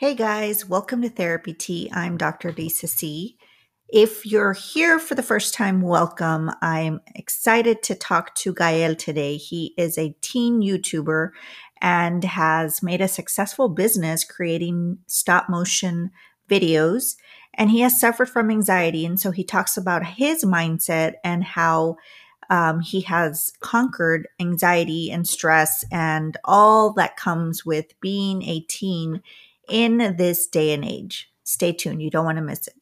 Hey guys, welcome to Therapy Tea. I'm Dr. Lisa C. If you're here for the first time, welcome. I'm excited to talk to Gael today. He is a teen YouTuber and has made a successful business creating stop motion videos. And he has suffered from anxiety. And so he talks about his mindset and how um, he has conquered anxiety and stress and all that comes with being a teen in this day and age. Stay tuned, you don't want to miss it.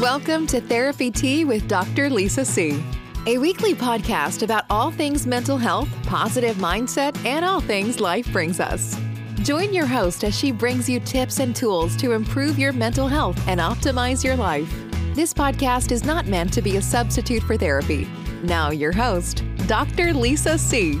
Welcome to Therapy Tea with Dr. Lisa C., a weekly podcast about all things mental health, positive mindset, and all things life brings us. Join your host as she brings you tips and tools to improve your mental health and optimize your life. This podcast is not meant to be a substitute for therapy. Now, your host, Dr. Lisa C.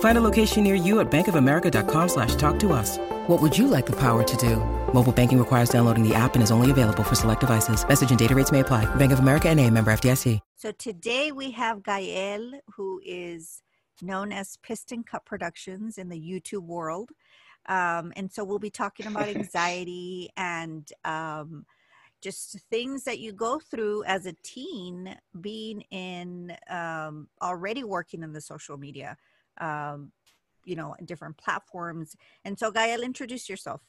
Find a location near you at bankofamerica.com slash talk to us. What would you like the power to do? Mobile banking requires downloading the app and is only available for select devices. Message and data rates may apply. Bank of America and a member FDIC. So today we have Gael, who is known as Piston Cup Productions in the YouTube world. Um, and so we'll be talking about anxiety and um, just things that you go through as a teen being in um, already working in the social media. Um, you know different platforms. And so gael introduce yourself.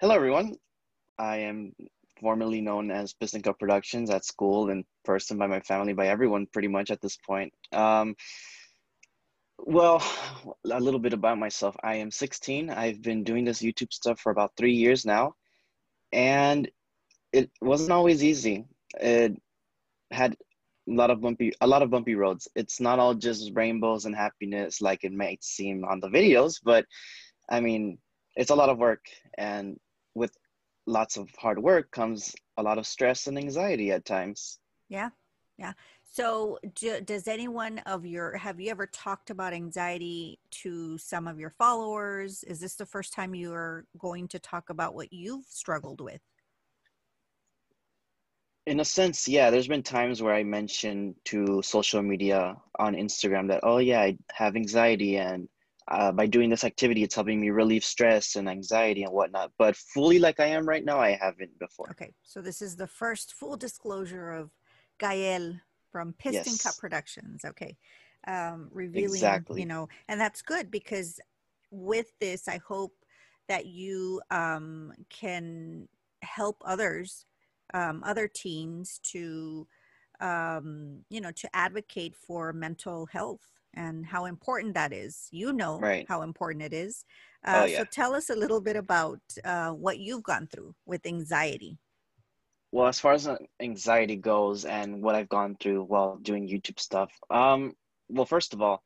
Hello everyone. I am formerly known as cup productions at school and person by my family by everyone pretty much at this point. Um, well a little bit about myself. I am 16 i've been doing this youtube stuff for about three years now. And it wasn't always easy. It had a lot of bumpy a lot of bumpy roads. It's not all just rainbows and happiness like it might seem on the videos but i mean it's a lot of work. And with lots of hard work comes a lot of stress and anxiety at times. Yeah yeah. So do, does anyone of your have you ever talked about anxiety to some of your followers? Is this the first time you are going to talk about what you've struggled with in a sense, yeah, there's been times where I mentioned to social media on Instagram that, oh, yeah, I have anxiety, and uh, by doing this activity, it's helping me relieve stress and anxiety and whatnot. But fully like I am right now, I haven't before. Okay, so this is the first full disclosure of Gael from Piston yes. Cup Productions. Okay, um, revealing, exactly. you know, and that's good because with this, I hope that you um, can help others um, other teens to um, you know to advocate for mental health and how important that is you know right. how important it is oh, uh, oh, yeah. so tell us a little bit about uh, what you've gone through with anxiety well as far as uh, anxiety goes and what i've gone through while doing youtube stuff um, well first of all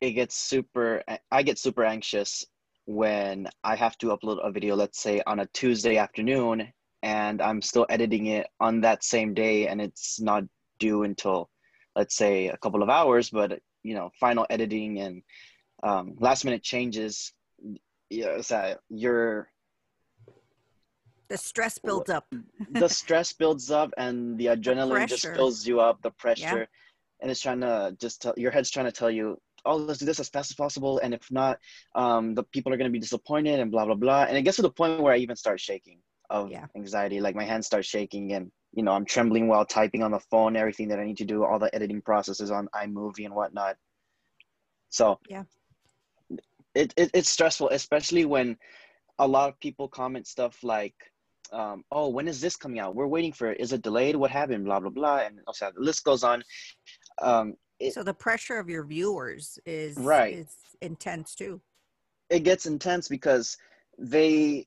it gets super i get super anxious when i have to upload a video let's say on a tuesday afternoon and I'm still editing it on that same day and it's not due until let's say a couple of hours but you know final editing and um, last minute changes yeah so you're the stress builds up. The stress builds up and the adrenaline just fills you up the pressure and it's trying to just tell your head's trying to tell you oh let's do this as fast as possible and if not um, the people are going to be disappointed and blah blah blah and it gets to the point where i even start shaking of Yeah. anxiety like my hands start shaking and you know i'm trembling while typing on the phone everything that i need to do all the editing processes on imovie and whatnot. So Yeah. it, it it's stressful especially when a lot of people comment stuff like um, oh when is this coming out? We're waiting for it. Is it delayed? What happened? Blah blah blah. And also the list goes on. Um, it, so the pressure of your viewers is Right. is intense too. It gets intense because they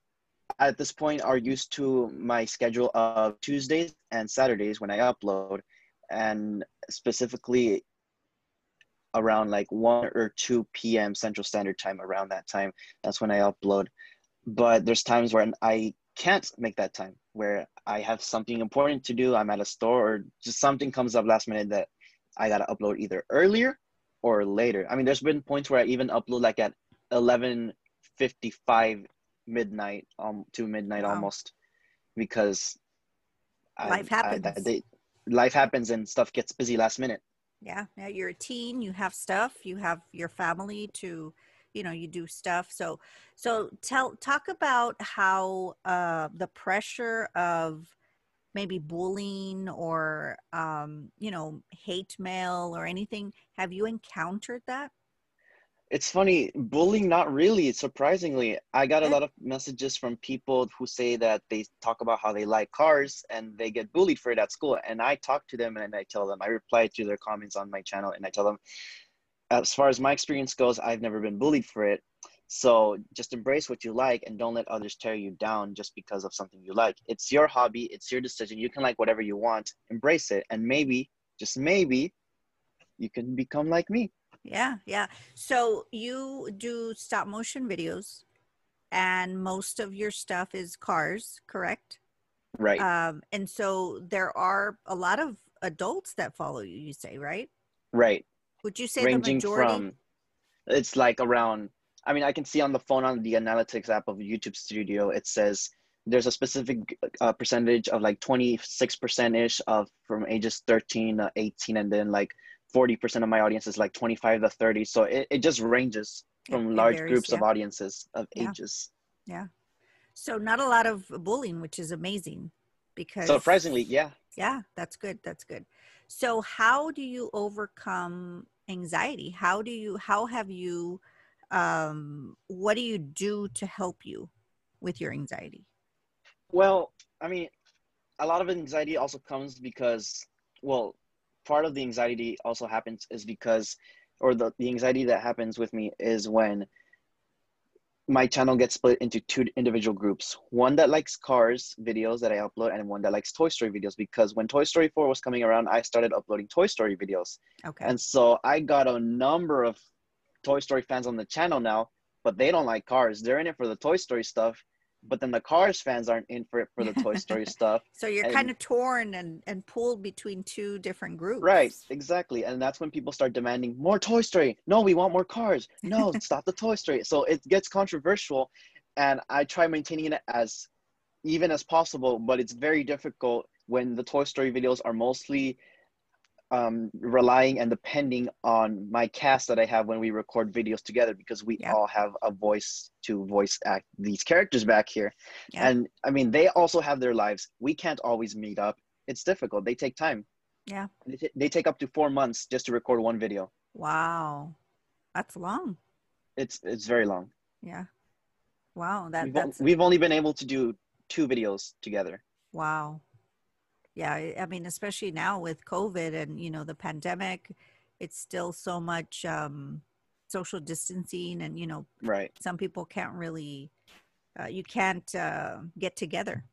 at this point are used to my schedule of Tuesdays and Saturdays when I upload and specifically around like 1 or 2 p.m. Central Standard Time around that time that's when I upload but there's times when I can't make that time where I have something important to do I'm at a store or just something comes up last minute that I got to upload either earlier or later I mean there's been points where I even upload like at 11:55 midnight um to midnight Wow. almost because Life happens. they, life happens and stuff gets busy last minute yeah yeah you're a teen you have stuff you have your family to you know you do stuff so so tell talk about how uh the pressure of maybe bullying or um you know hate mail or anything have you encountered that It's funny, bullying, not really. Surprisingly, I got a lot of messages from people who say that they talk about how they like cars and they get bullied for it at school. And I talk to them and I tell them, I reply to their comments on my channel and I tell them, as far as my experience goes, I've never been bullied for it. So just embrace what you like and don't let others tear you down just because of something you like. It's your hobby, it's your decision. You can like whatever you want, embrace it. And maybe, just maybe, you can become like me. Yeah, yeah. So you do stop motion videos, and most of your stuff is cars, correct? Right. Um, and so there are a lot of adults that follow you. You say, right? right. Would you say the ranging majority? from it's like around i mean i can see on the phone on the analytics app of youtube studio it says there's a specific uh, percentage of like 26% ish of from ages 13 to 18 and then like 40% of my audience is like 25 to 30 so it, it just ranges from it large varies, groups of audiences of Yeah. ages Yeah. So not a lot of bullying, which is amazing because surprisingly yeah Yeah, that's good. That's good. So how do you overcome anxiety? How do you how have you um what do you do to help you with your anxiety? Well, I mean, a lot of anxiety also comes because, well, part of the anxiety also happens is because, or the, the anxiety that happens with me is when my channel gets split into two individual groups one that likes cars videos that i upload and one that likes toy story videos because when toy story 4 was coming around i started uploading toy story videos Okay. and so I got a number of Toy Story fans on the channel now, but they don't like cars. They're in it for the Toy Story stuff, but then the Cars fans aren't in for it for the Toy Story stuff. so you're and- kind of torn and and pulled between two different groups. Right, exactly. And that's when people start demanding more Toy Story. No, we want more cars. No, stop the Toy Story. So it gets controversial. And I try maintaining it as even as possible, but it's very difficult when the Toy Story videos are mostly um, relying and depending on my cast that I have when we record videos together because we Yeah. all have a voice to voice act these characters back here. Yeah. And I mean, they also have their lives. We can't always meet up. It's difficult. They take time. Yeah. They, t- they take up to four months just to record one video. Wow. That's long. It's it's very long. Yeah. Wow. That We've, that's we've only been able to do two videos together. Wow. Yeah, I mean, especially now with COVID and you know the pandemic, it's still so much um, social distancing, and you know Right. some people can't really, uh, you can't uh, get together.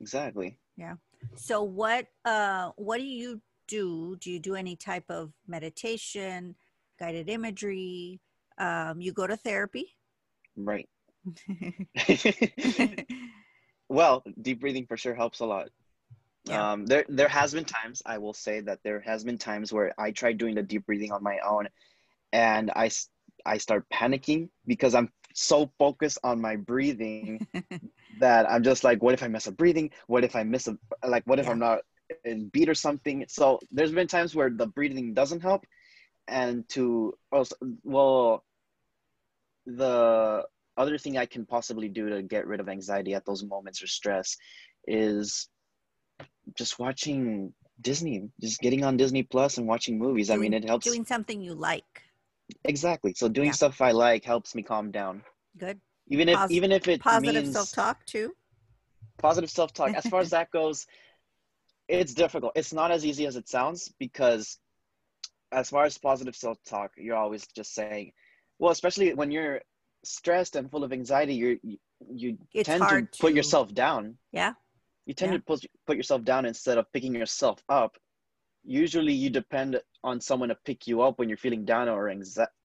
Exactly. Yeah. So what uh, what do you do? Do you do any type of meditation, guided imagery? Um, you go to therapy? Right. well, deep breathing for sure helps a lot. Yeah. Um, there there has been times I will say that there has been times where I tried doing the deep breathing on my own, and I, I start panicking because I'm so focused on my breathing that I'm just like, what if I mess up breathing? What if I miss a like? What if Yeah. I'm not in beat or something? So there's been times where the breathing doesn't help, and to also well, the other thing I can possibly do to get rid of anxiety at those moments or stress is just watching Disney, just getting on Disney Plus and watching movies. I mean, it helps Doing something you like. exactly. So doing Yeah. stuff I like helps me calm down. Good. Even if even if it Positive self talk too. positive self-talk as far as that goes it's difficult it's not as easy as it sounds because as far as positive self-talk you're always just saying well especially when you're stressed and full of anxiety you're you, you tend to hard put yourself down Yeah. You tend Yeah. to put, put yourself down instead of picking yourself up. Usually you depend on someone to pick you up when you're feeling down or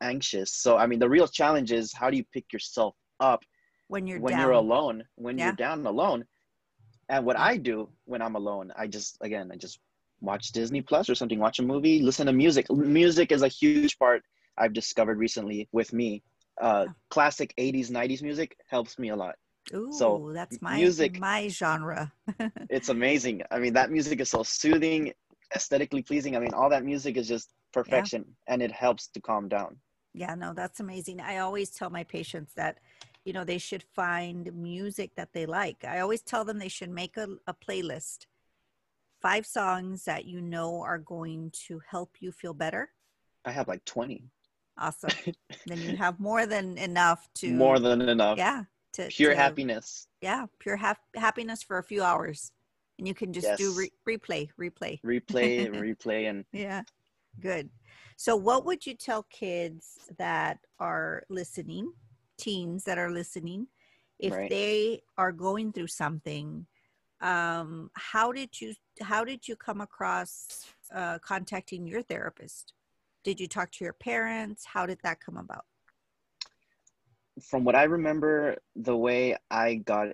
anxious. So i mean the real challenge is how do you pick yourself up When you're when down. you're alone when Yeah. you're down alone? And what i do when i'm alone i just again i just watch disney plus or something watch a movie listen to music. Music is a huge part i've discovered recently with me. Uh classic 80s 90s music helps me a lot Ooh, so, that's my music- my genre. it's amazing i mean that music is so soothing aesthetically pleasing i mean all that music is just perfection and it helps to calm down Yeah, no, that's amazing. I always tell my patients that, you know, they should find music that they like. I always tell them they should make a, a playlist, five songs that you know are going to help you feel better. i have like 20 Awesome. then you have more than enough to more than enough yeah to pure to- happiness Yeah, pure hap- happiness for a few hours, and you can just do Yes. re- replay, replay. replay replay and Yeah, good. So, what would you tell kids that are listening, teens that are listening, if Right. they are going through something? Um, how did you how did you come across uh, contacting your therapist? Did you talk to your parents? How did that come about? From what I remember, the way I got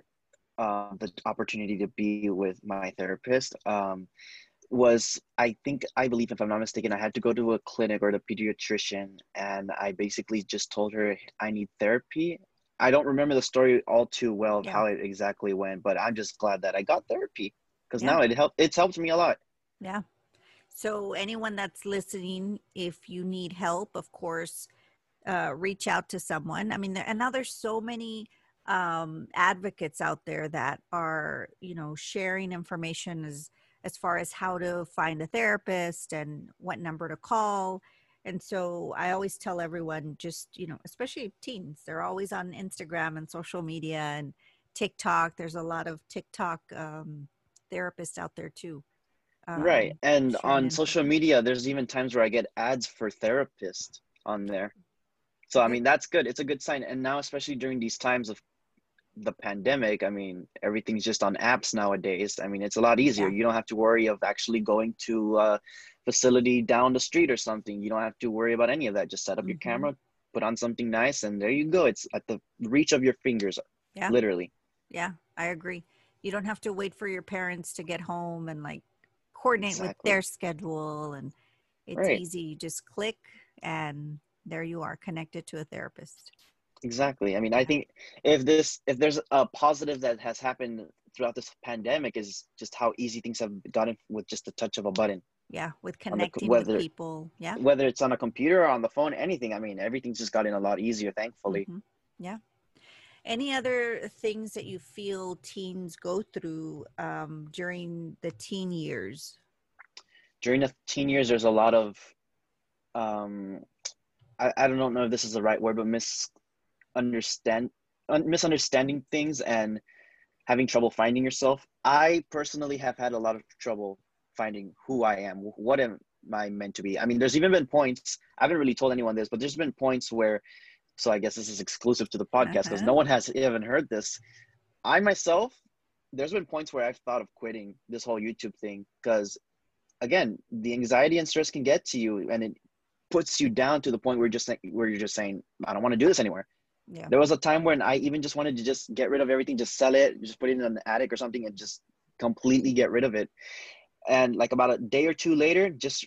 uh, the opportunity to be with my therapist um, was I think I believe if I'm not mistaken, I had to go to a clinic or the pediatrician, and I basically just told her I need therapy. I don't remember the story all too well of Yeah. how it exactly went, but I'm just glad that I got therapy because Yeah. now it helped. It's helped me a lot. Yeah. So, anyone that's listening, if you need help, of course, uh, reach out to someone. I mean, there, and now there's so many um, advocates out there that are, you know, sharing information as as far as how to find a therapist and what number to call. And so I always tell everyone, just you know, especially teens, they're always on Instagram and social media and TikTok. There's a lot of TikTok um, therapists out there too. right. um, And on social media, there's even times where I get ads for therapists on there. So I mean that's good. It's a good sign. And now especially during these times of the pandemic, I mean everything's just on apps nowadays. I mean it's a lot easier. Yeah. You don't have to worry of actually going to a facility down the street or something. You don't have to worry about any of that. Just set up your Mhm. camera, put on something nice, and there you go. It's at the reach of your fingers, Yeah. literally. Yeah, I agree. You don't have to wait for your parents to get home and like coordinate with their schedule and it's Right. easy. You just click and there you are connected to a therapist. Exactly. I mean, I think if this if there's a positive that has happened throughout this pandemic is just how easy things have gotten with just the touch of a button. Yeah, with co- connecting whether- with people. Yeah. Whether it's on a computer or on the phone, anything. I mean, everything's just gotten a lot easier, thankfully. Mhm. Yeah. Any other things that you feel teens go through um, during the teen years? During the teen years, there's a lot of, um, I, I don't know if this is the right word, but misunderstand, un- misunderstanding things and having trouble finding yourself. I personally have had a lot of trouble finding who I am. What am I meant to be? I mean, there's even been points, I haven't really told anyone this, but there's been points where, so I guess this is exclusive to the podcast because Uh-huh. no one has even heard this. I myself, there's been points where I've thought of quitting this whole YouTube thing because, again, the anxiety and stress can get to you and it puts you down to the point where you're just where you're just saying, I don't want to do this anymore. Yeah. There was a time when I even just wanted to just get rid of everything, just sell it, just put it in an attic or something, and just completely get rid of it. And like about a day or two later, just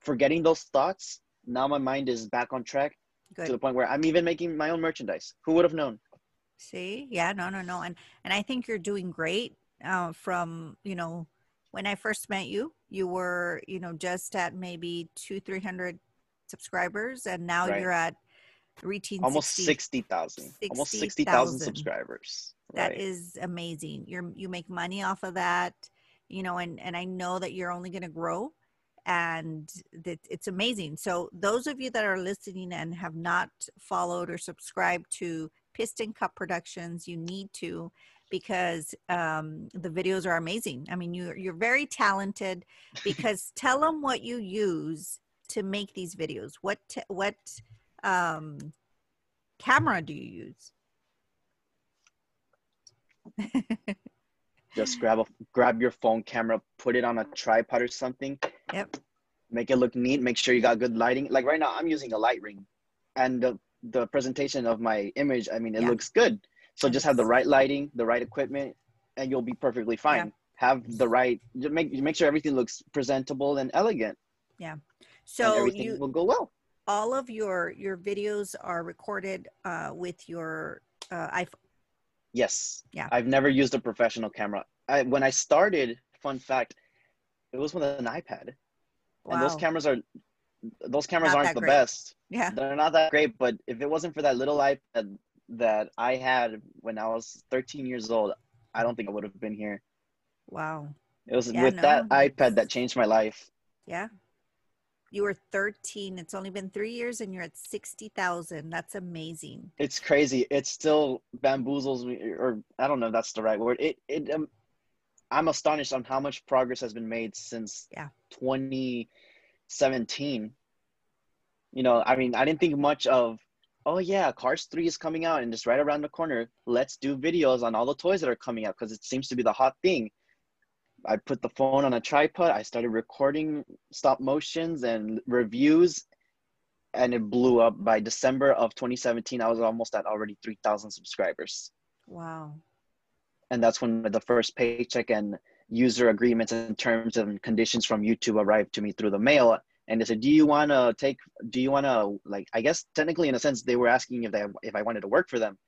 forgetting those thoughts. Now my mind is back on track to the point where I'm even making my own merchandise. Who would have known? See, yeah, no, no, no, and and I think you're doing great. Uh, from you know, when I first met you, you were you know just at maybe two, three hundred subscribers, and now Right. you're at reaching Almost 60 sixty thousand. Almost sixty thousand 60,000. subscribers. That Right. is amazing. You're you make money off of that, you know, and and I know that you're only going to grow, and that it's amazing. So those of you that are listening and have not followed or subscribed to Piston Cup Productions, you need to because um, the videos are amazing. I mean, you you're very talented. Because tell them what you use to make these videos. What what um, camera do you use? Just grab a grab your phone camera, put it on a tripod or something. Yep. Make it look neat. Make sure you got good lighting. Like right now, I'm using a light ring, and the the presentation of my image. I mean, it Yeah. looks good. So just have the right lighting, the right equipment, and you'll be perfectly fine. Have the right. Just make make sure everything looks presentable and elegant, and So everything you will go well. all of your your videos are recorded uh, with your uh, iPhone. Yes. Yeah. I've never used a professional camera. I, when I started, fun fact, it was with an iPad. wow. And those cameras are those cameras Not aren't the great. best. Yeah. They're not that great, but if it wasn't for that little iPad that I had when I was 13 years old, I don't think I would have been here. Wow. It was Yeah, with that iPad that changed my life. Yeah. You were 13. It's only been three years and you're at 60,000. That's amazing. It's crazy. It still bamboozles me, or I don't know if that's the right word. It it um, I'm astonished on how much progress has been made since Yeah. 2017. You know, I mean, I didn't think much of, oh yeah, Cars 3 is coming out and just right around the corner. Let's do videos on all the toys that are coming out because it seems to be the hot thing. I put the phone on a tripod. I started recording stop motions and reviews, and it blew up. By December of 2017, I was almost at already 3,000 subscribers. Wow. And that's when the first paycheck and user agreements and terms and conditions from YouTube arrived to me through the mail. And they said, "Do you want to take? Do you want to like? I guess technically, in a sense, they were asking if they if I wanted to work for them,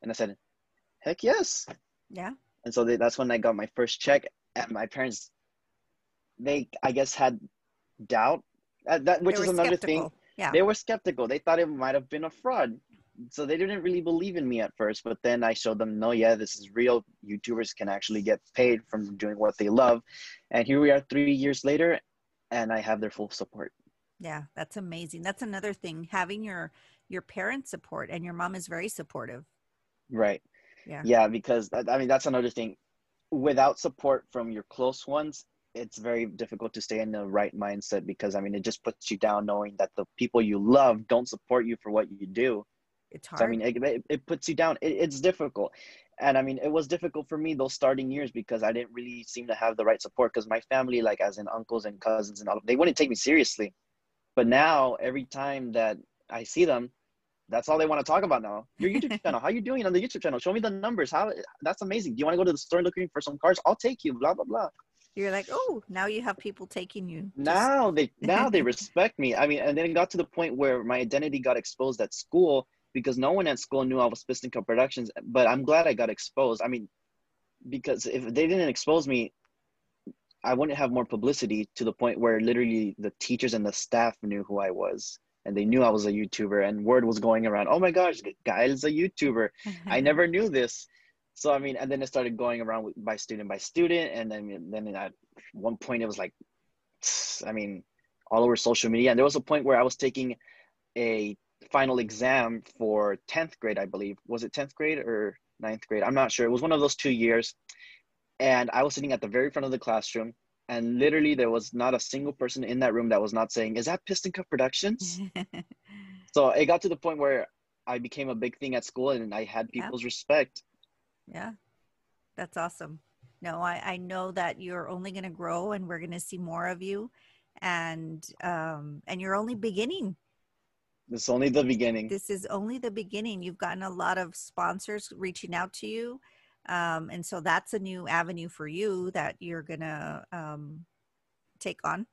and I said, "Heck yes!" Yeah. And so they, that's when I got my first check. And my parents, they I guess had doubt, uh, that which is another thing. Yeah. They were skeptical. They thought it might have been a fraud, so they didn't really believe in me at first. But then I showed them, no, yeah, this is real. YouTubers can actually get paid from doing what they love, and here we are, three years later, and I have their full support. Yeah. That's amazing. That's another thing. Having your your parents support and your mom is very supportive. Right. Yeah. Yeah, because I mean that's another thing. Without support from your close ones, it's very difficult to stay in the right mindset because I mean it just puts you down knowing that the people you love don't support you for what you do. It's So, hard. I mean it, it, it puts you down. It, it's difficult. And I mean it was difficult for me those starting years because I didn't really seem to have the right support because my family like as in uncles and cousins and all of them, they wouldn't take me seriously. But now every time that I see them that's all they want to talk about now. Your YouTube channel. How you doing on the YouTube channel? Show me the numbers. How that's amazing. Do you want to go to the store looking for some cars? I'll take you. Blah blah blah. You're like, oh, now you have people taking you. Now they now they respect me. I mean, and then it got to the point where my identity got exposed at school because no one at school knew I was Piston Cup Productions. But I'm glad I got exposed. I mean, because if they didn't expose me, I wouldn't have more publicity to the point where literally the teachers and the staff knew who I was. And they knew I was a YouTuber, and word was going around. Oh my gosh, Gael's a YouTuber. Mm-hmm. I never knew this. So I mean, and then it started going around with, by student by student, and then then at one point it was like, I mean, all over social media. And there was a point where I was taking a final exam for tenth grade, I believe. Was it tenth grade or ninth grade? I'm not sure. It was one of those two years, and I was sitting at the very front of the classroom, and literally there was not a single person in that room that was not saying, "Is that Piston Cup Productions?" so it got to the point where I became a big thing at school, and I had Yeah. people's respect. Yeah, that's awesome. No, I, I know that you're only going to grow and we're going to see more of you. And um, and you're only beginning. It's only the beginning. This is only the beginning. You've gotten a lot of sponsors reaching out to you. Um, and so that's a new avenue for you that you're going to um, take on.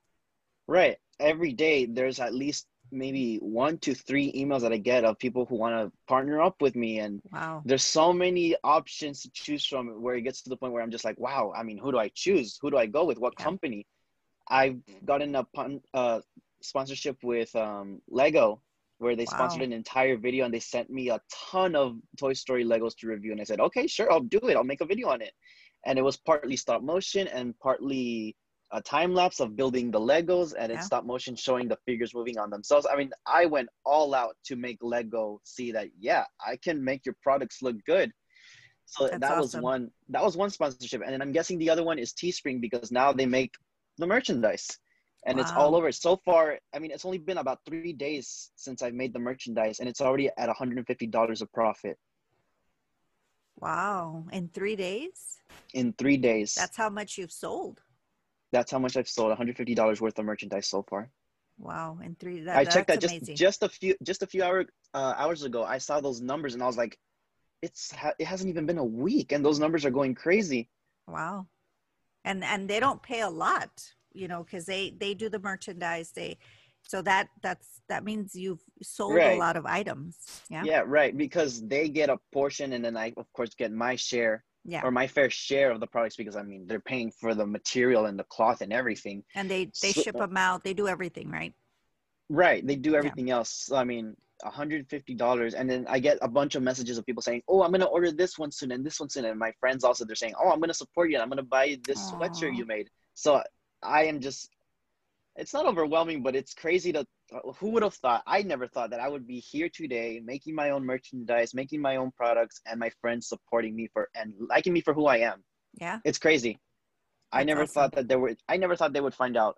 Right. Every day there's at least maybe one to three emails that I get of people who want to partner up with me. And Wow. there's so many options to choose from where it gets to the point where I'm just like, wow, I mean, who do I choose? Who do I go with? What Yeah. company? I've gotten a pun- uh, sponsorship with um, Lego where they sponsored an entire video and they sent me a ton of Toy Story Legos to review. And I said, okay, sure, I'll do it. I'll make a video on it. And it was partly stop motion and partly a time lapse of building the Legos and Yeah. it's stop motion showing the figures moving on themselves. I mean, I went all out to make Lego see that, yeah, I can make your products look good. So That's that was awesome. one that was one sponsorship. And then I'm guessing the other one is Teespring because now they make the merchandise and it's all over. So far, I mean, it's only been about three days since I've made the merchandise, and it's already at $150 of profit Wow. In three days? in three days. That's how much you've sold. That's how much I've sold. $150 worth of merchandise so far. Wow. In three that, I checked that just amazing. just a few just a few hour, uh, hours ago. I saw those numbers, and I was like, it's ha- it hasn't even been a week, and those numbers are going crazy. Wow. And and they don't pay a lot, you know, because they they do the merchandise. They so that that's that means you've sold a lot of items. Yeah. Yeah, right. Because they get a portion, and then I of course get my share Yeah. or my fair share of the products because I mean they're paying for the material and the cloth and everything. And they they So- ship them out. They do everything, right? Right. They do everything else. So, I mean, $150. And then I get a bunch of messages of people saying, Oh, I'm going to order this one soon and this one soon. And my friends also, they're saying, Oh, I'm going to support you. And I'm going to buy you this Aw. sweatshirt you made. So I am just, it's not overwhelming, but it's crazy to, who would have thought? I never thought that I would be here today making my own merchandise, making my own products, and my friends supporting me for and liking me for who I am. Yeah. It's crazy. I never awesome. thought that there were. I never thought they would find out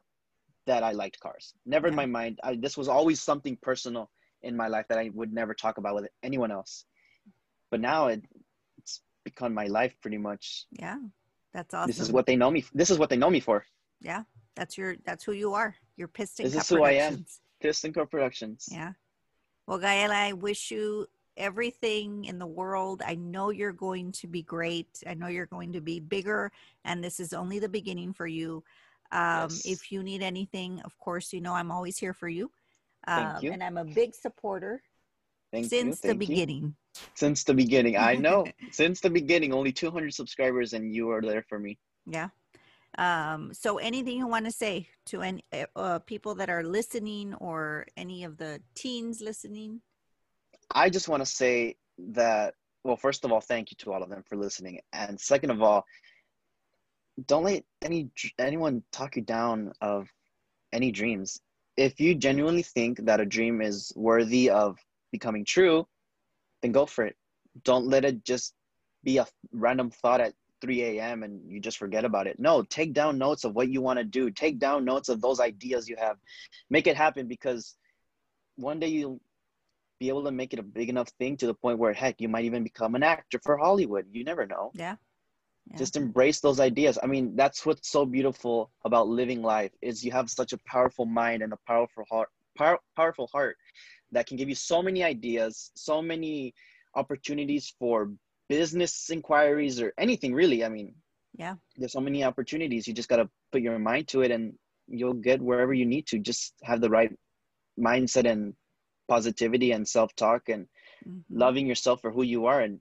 that I liked cars. Never in my mind. I, this was always something personal in my life that I would never talk about with anyone else. But now it, it's become my life pretty much. Yeah. That's awesome. This is what they know me. This is what they know me for. Yeah. That's your that's who you are. You're Piston This Cup is who I am. Piston Cup Productions. Yeah. Well, Gael, I wish you everything in the world. I know you're going to be great. I know you're going to be bigger, and this is only the beginning for you. Um, Yes. If you need anything, of course, you know I'm always here for you. Thank Um, you. And I'm a big supporter Thank since the thank you. beginning. Since the beginning. I know. Since the beginning, only 200 subscribers, and you are there for me. Yeah. Um, so anything you want to say to any uh, uh, people that are listening or any of the teens listening? I just want to say that, well, first of all, thank you to all of them for listening. And second of all, don't let any anyone talk you down of any dreams. If you genuinely think that a dream is worthy of becoming true, then go for it. Don't let it just be a random thought at 3 a.m. and you just forget about it. No, take down notes of what you want to do. Take down notes of those ideas you have. Make it happen because one day you'll be able to make it a big enough thing to the point where heck you might even become an actor for hollywood you never know Yeah. Yeah. just embrace those ideas i mean that's what's so beautiful about living life is you have such a powerful mind and a powerful heart power, powerful heart that can give you so many ideas so many opportunities for business inquiries or anything really. I mean Yeah. there's so many opportunities. You just got to put your mind to it and you'll get wherever you need to. Just have the right mindset and positivity and self-talk and Mhm. loving yourself for who you are and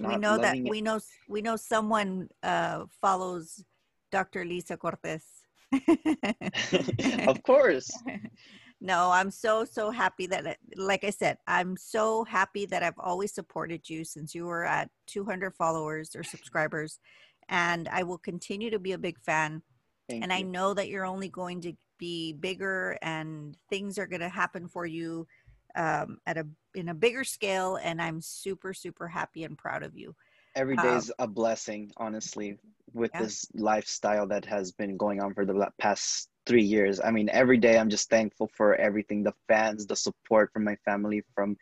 we know that it- we know we know someone uh follows dr lisa cortez of course no i'm so so happy that like i said i'm so happy that i've always supported you since you were at 200 followers or subscribers and i will continue to be a big fan. Thank and i know that you're only going to be bigger and things are going to happen for you um, at a in a bigger scale and i'm super super happy and proud of you every um, is a blessing honestly with Yeah. this lifestyle that has been going on for the past three years. I mean every day i'm just thankful for everything the fans the support from my family from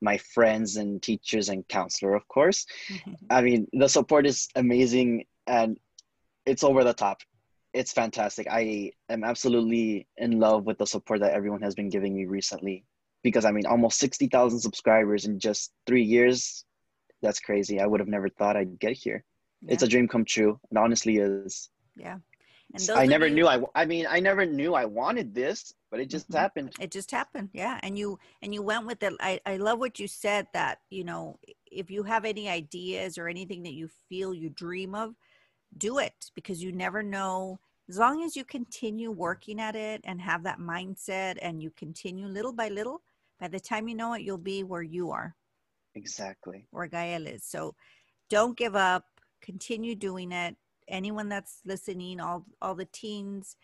my friends and teachers and counselor of course. I mean the support is amazing and it's over the top. It's fantastic. I am absolutely in love with the support that everyone has been giving me recently because i mean almost 60000 subscribers in just three years that's crazy i would have never thought i'd get here it's a dream come true it honestly is Yeah. And I never you, knew I. I mean, I never knew I wanted this, but it just mm-hmm. happened. It just happened, yeah. And you and you went with it. I I love what you said. That you know, if you have any ideas or anything that you feel you dream of, do it because you never know. As long as you continue working at it and have that mindset, and you continue little by little, by the time you know it, you'll be where you are. Exactly. Where Gael is. So, don't give up. Continue doing it anyone that's listening, all all the teens,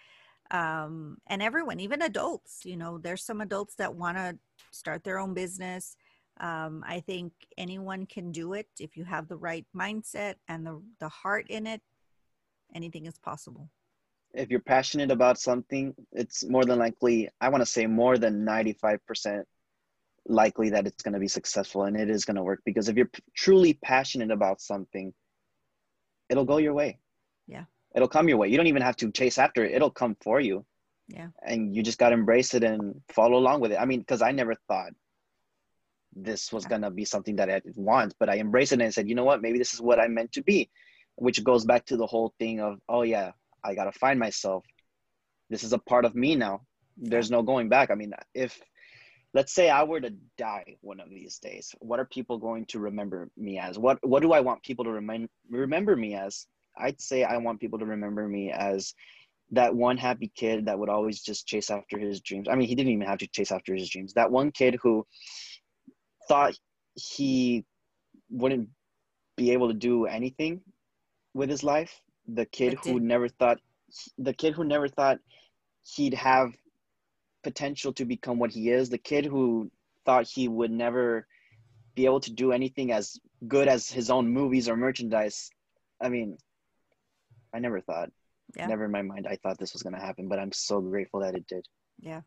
um, and everyone, even adults. You know, there's some adults that want to start their own business. Um, I think anyone can do it if you have the right mindset and the the heart in it. Anything is possible. If you're passionate about something, it's more than likely. I want to say more than ninety five percent likely that it's going to be successful and it is going to work because if you're p- truly passionate about something it'll go your way yeah. It'll come your way. You don't even have to chase after it. It'll come for you. Yeah. And you just got to embrace it and follow along with it. I mean, because I never thought this was going to be something that I want, but I embraced it and said, you know what? Maybe this is what I'm meant to be, which goes back to the whole thing of, oh, yeah, I got to find myself. This is a part of me now. There's no going back. I mean, if let's say I were to die one of these days, what are people going to remember me as? What what do I want people to remind remember me as? I'd say I want people to remember me as that one happy kid that would always just chase after his dreams. I mean, he didn't even have to chase after his dreams. That one kid who thought he wouldn't be able to do anything with his life. The kid who never thought the kid who never thought he'd have potential to become what he is. The kid who thought he would never be able to do anything as good as his own movies or merchandise. I mean, I never thought, yeah. never in my mind, I thought this was going to happen, but I'm so grateful that it did. Yeah.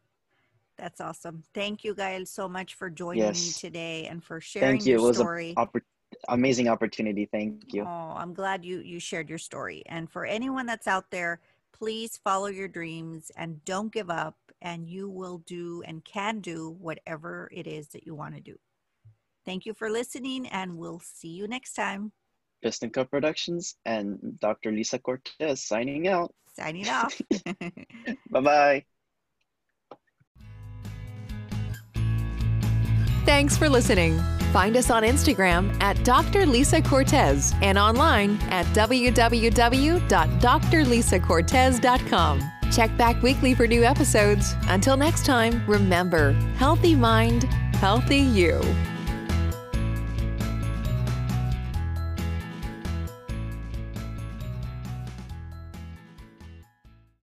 That's awesome. Thank you, Gael, so much for joining yes. me today and for sharing Thank you. your it was story. An oppor- amazing opportunity. Thank you. Oh, I'm glad you you shared your story. And for anyone that's out there, please follow your dreams and don't give up and you will do and can do whatever it is that you want to do. Thank you for listening and we'll see you next time. Piston Cup Productions and Dr. Lisa Cortez signing out. Signing off. bye bye. Thanks for listening. Find us on Instagram at Dr. Lisa Cortez and online at www.drlisacortez.com. Check back weekly for new episodes. Until next time, remember healthy mind, healthy you.